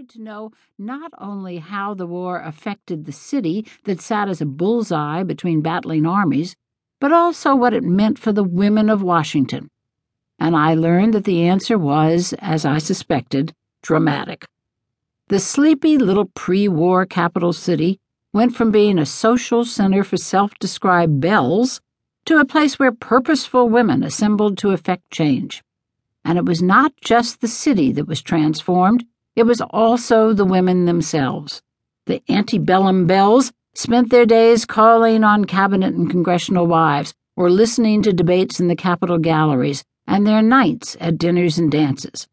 wanted to know not only how the war affected the city that sat as a bullseye between battling armies, but also what it meant for the women of Washington. And I learned that the answer was, as I suspected, dramatic. The sleepy little pre war capital city went from being a social center for self described belles to a place where purposeful women assembled to effect change. And it was not just the city that was transformed, it was also the women themselves. The antebellum belles spent their days calling on cabinet and congressional wives or listening to debates in the Capitol galleries and their nights at dinners and dances.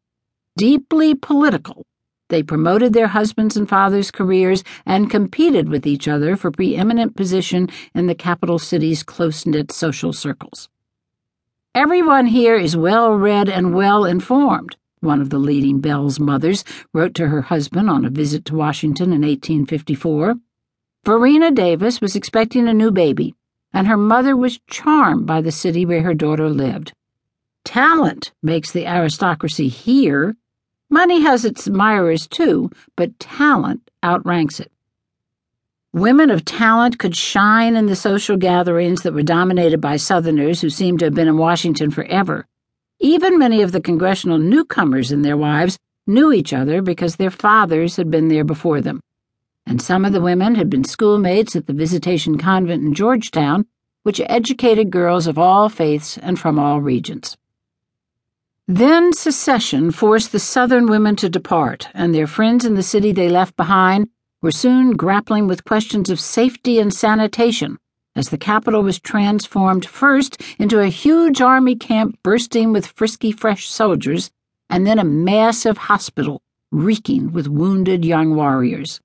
Deeply political, they promoted their husbands' and fathers' careers and competed with each other for preeminent position in the capital city's close knit social circles. Everyone here is well read and well informed, one of the leading Belle's mothers wrote to her husband on a visit to Washington in 1854. Varina Davis was expecting a new baby, and her mother was charmed by the city where her daughter lived. Talent makes the aristocracy here Money has its admirers too, but talent outranks it. Women of talent could shine in the social gatherings that were dominated by Southerners who seemed to have been in Washington forever. Even many of the congressional newcomers and their wives knew each other because their fathers had been there before them. And some of the women had been schoolmates at the Visitation Convent in Georgetown, which educated girls of all faiths and from all regions. Then secession forced the Southern women to depart, and their friends in the city they left behind were soon grappling with questions of safety and sanitation as the capital was transformed first into a huge army camp bursting with frisky fresh soldiers, and then a massive hospital reeking with wounded young warriors.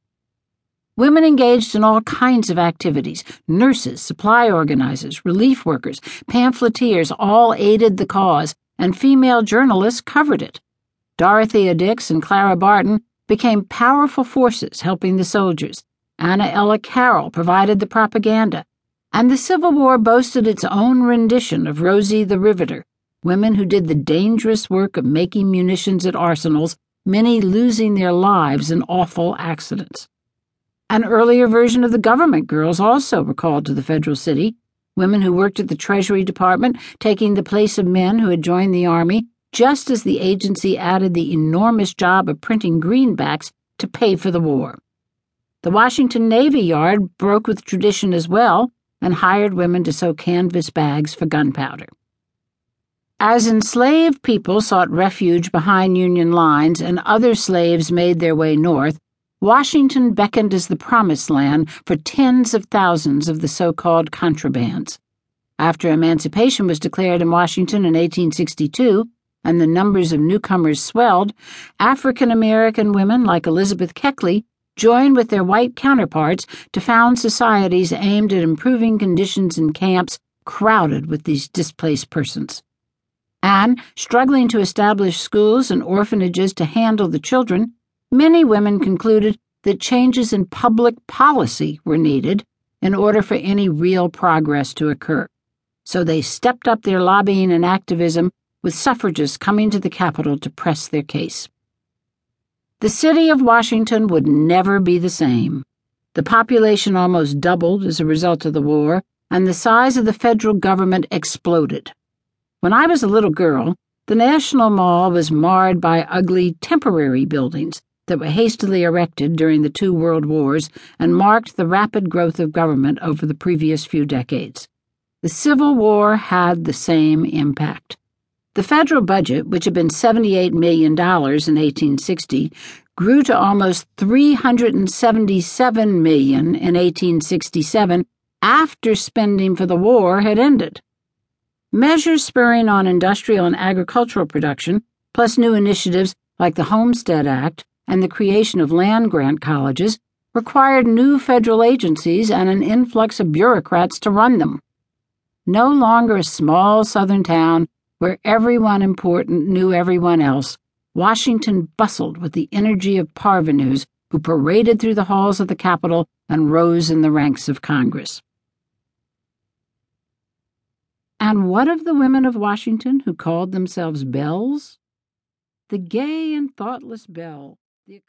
Women engaged in all kinds of activities nurses, supply organizers, relief workers, pamphleteers all aided the cause and female journalists covered it. Dorothea Dix and Clara Barton became powerful forces helping the soldiers. Anna Ella Carroll provided the propaganda. And the Civil War boasted its own rendition of Rosie the Riveter, women who did the dangerous work of making munitions at arsenals, many losing their lives in awful accidents. An earlier version of the government girls also were called to the federal city women who worked at the Treasury Department taking the place of men who had joined the Army, just as the agency added the enormous job of printing greenbacks to pay for the war. The Washington Navy Yard broke with tradition as well and hired women to sew canvas bags for gunpowder. As enslaved people sought refuge behind Union lines and other slaves made their way north, Washington beckoned as the promised land for tens of thousands of the so called contrabands. After emancipation was declared in Washington in 1862, and the numbers of newcomers swelled, African American women like Elizabeth Keckley joined with their white counterparts to found societies aimed at improving conditions in camps crowded with these displaced persons. And, struggling to establish schools and orphanages to handle the children, Many women concluded that changes in public policy were needed in order for any real progress to occur. So they stepped up their lobbying and activism with suffragists coming to the Capitol to press their case. The city of Washington would never be the same. The population almost doubled as a result of the war, and the size of the federal government exploded. When I was a little girl, the National Mall was marred by ugly temporary buildings that were hastily erected during the two world wars and marked the rapid growth of government over the previous few decades. The Civil War had the same impact. The federal budget, which had been $78 million in 1860, grew to almost 377 million in 1867 after spending for the war had ended. Measures spurring on industrial and agricultural production, plus new initiatives like the Homestead Act, and the creation of land grant colleges required new federal agencies and an influx of bureaucrats to run them. No longer a small southern town where everyone important knew everyone else, Washington bustled with the energy of parvenus who paraded through the halls of the Capitol and rose in the ranks of Congress. And what of the women of Washington who called themselves belles? The gay and thoughtless belle